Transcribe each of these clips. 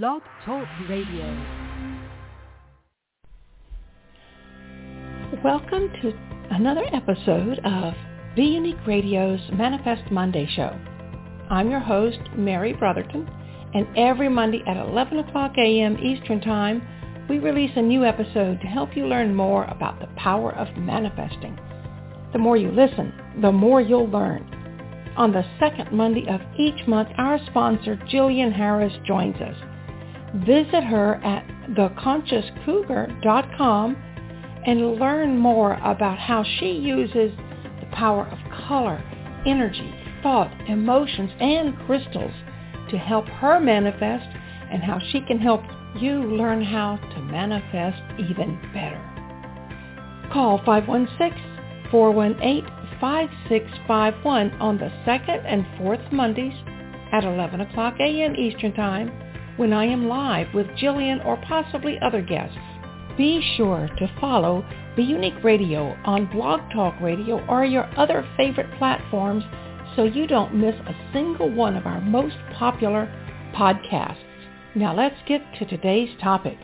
Blog Talk Radio. Welcome to another episode of Be Unique Radio's Manifest Monday show. I'm your host, Mary Brotherton, and every Monday at 11 o'clock a.m. Eastern Time, we release a new episode to help you learn more about the power of manifesting. The more you listen, the more you'll learn. On the second Monday of each month, our sponsor, Gillian Harris, joins us. Visit her at theconsciouscougar.com and learn more about how she uses the power of color, energy, thought, emotions, and crystals to help her manifest and how she can help you learn how to manifest even better. Call 516-418-5651 on the second and fourth Mondays at 11 o'clock a.m. Eastern Time when I am live with Gillian or possibly other guests. Be sure to follow Be Unique Radio on Blog Talk Radio or your other favorite platforms so you don't miss a single one of our most popular podcasts. Now let's get to today's topic.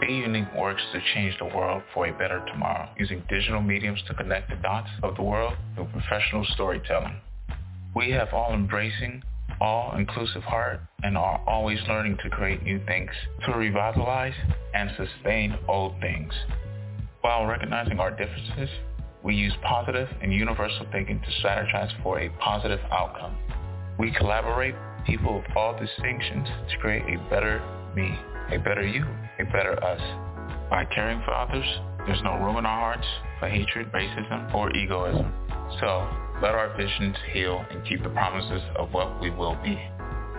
Be Unique works to change the world for a better tomorrow using digital mediums to connect the dots of the world through professional storytelling. We have all-embracing, all-inclusive heart and are always learning to create new things, to revitalize and sustain old things. While recognizing our differences, we use positive and universal thinking to strategize for a positive outcome. We collaborate people of all distinctions to create a better me, a better you, a better us. By caring for others, there's no room in our hearts for hatred, racism, or egoism. So let our visions heal and keep the promises of what we will be.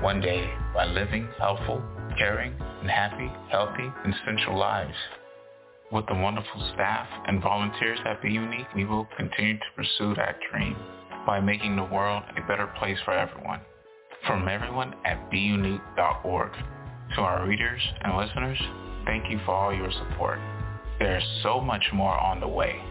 One day by living helpful, caring, and happy, healthy, and essential lives. With the wonderful staff and volunteers at Be Unique, we will continue to pursue that dream by making the world a better place for everyone. From everyone at BeUnique.org. To our readers and listeners, thank you for all your support. There's so much more on the way.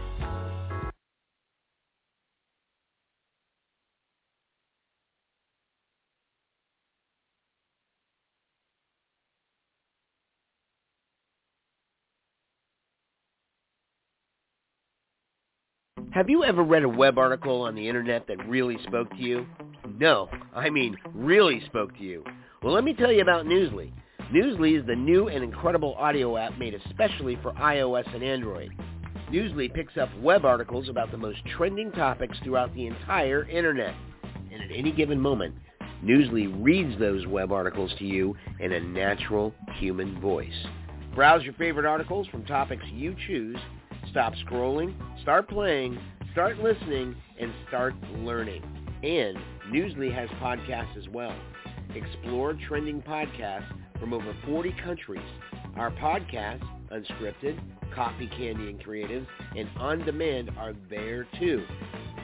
Have you ever read a web article on the internet that really spoke to you? No, I mean really spoke to you. Well, let me tell you about Newsly. Newsly is the new and incredible audio app made especially for iOS and Android. Newsly picks up web articles about the most trending topics throughout the entire internet. And at any given moment, Newsly reads those web articles to you in a natural human voice. Browse your favorite articles from topics you choose, stop scrolling, start playing, start listening, and start learning. And Newsly has podcasts as well. Explore trending podcasts from over 40 countries. Our podcasts, unscripted, coffee, candy, and creatives, and on demand are there too.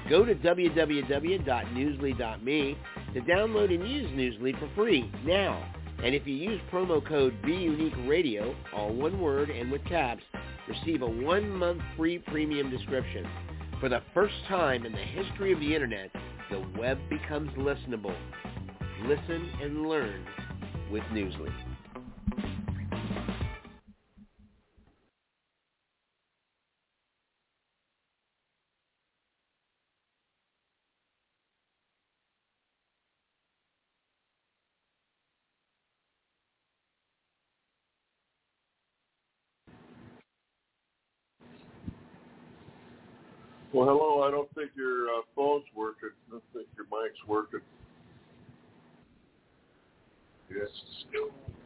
Go to www.newsly.me to download and use Newsly for free now. And if you use promo code BeUniqueRadio, all one word and with caps, receive a one-month free premium description. For the first time in the history of the internet, the web becomes listenable. Listen and learn with Newsly. Well, hello. I don't think your uh, phone's working. I don't think your mic's working. Yes, it's still.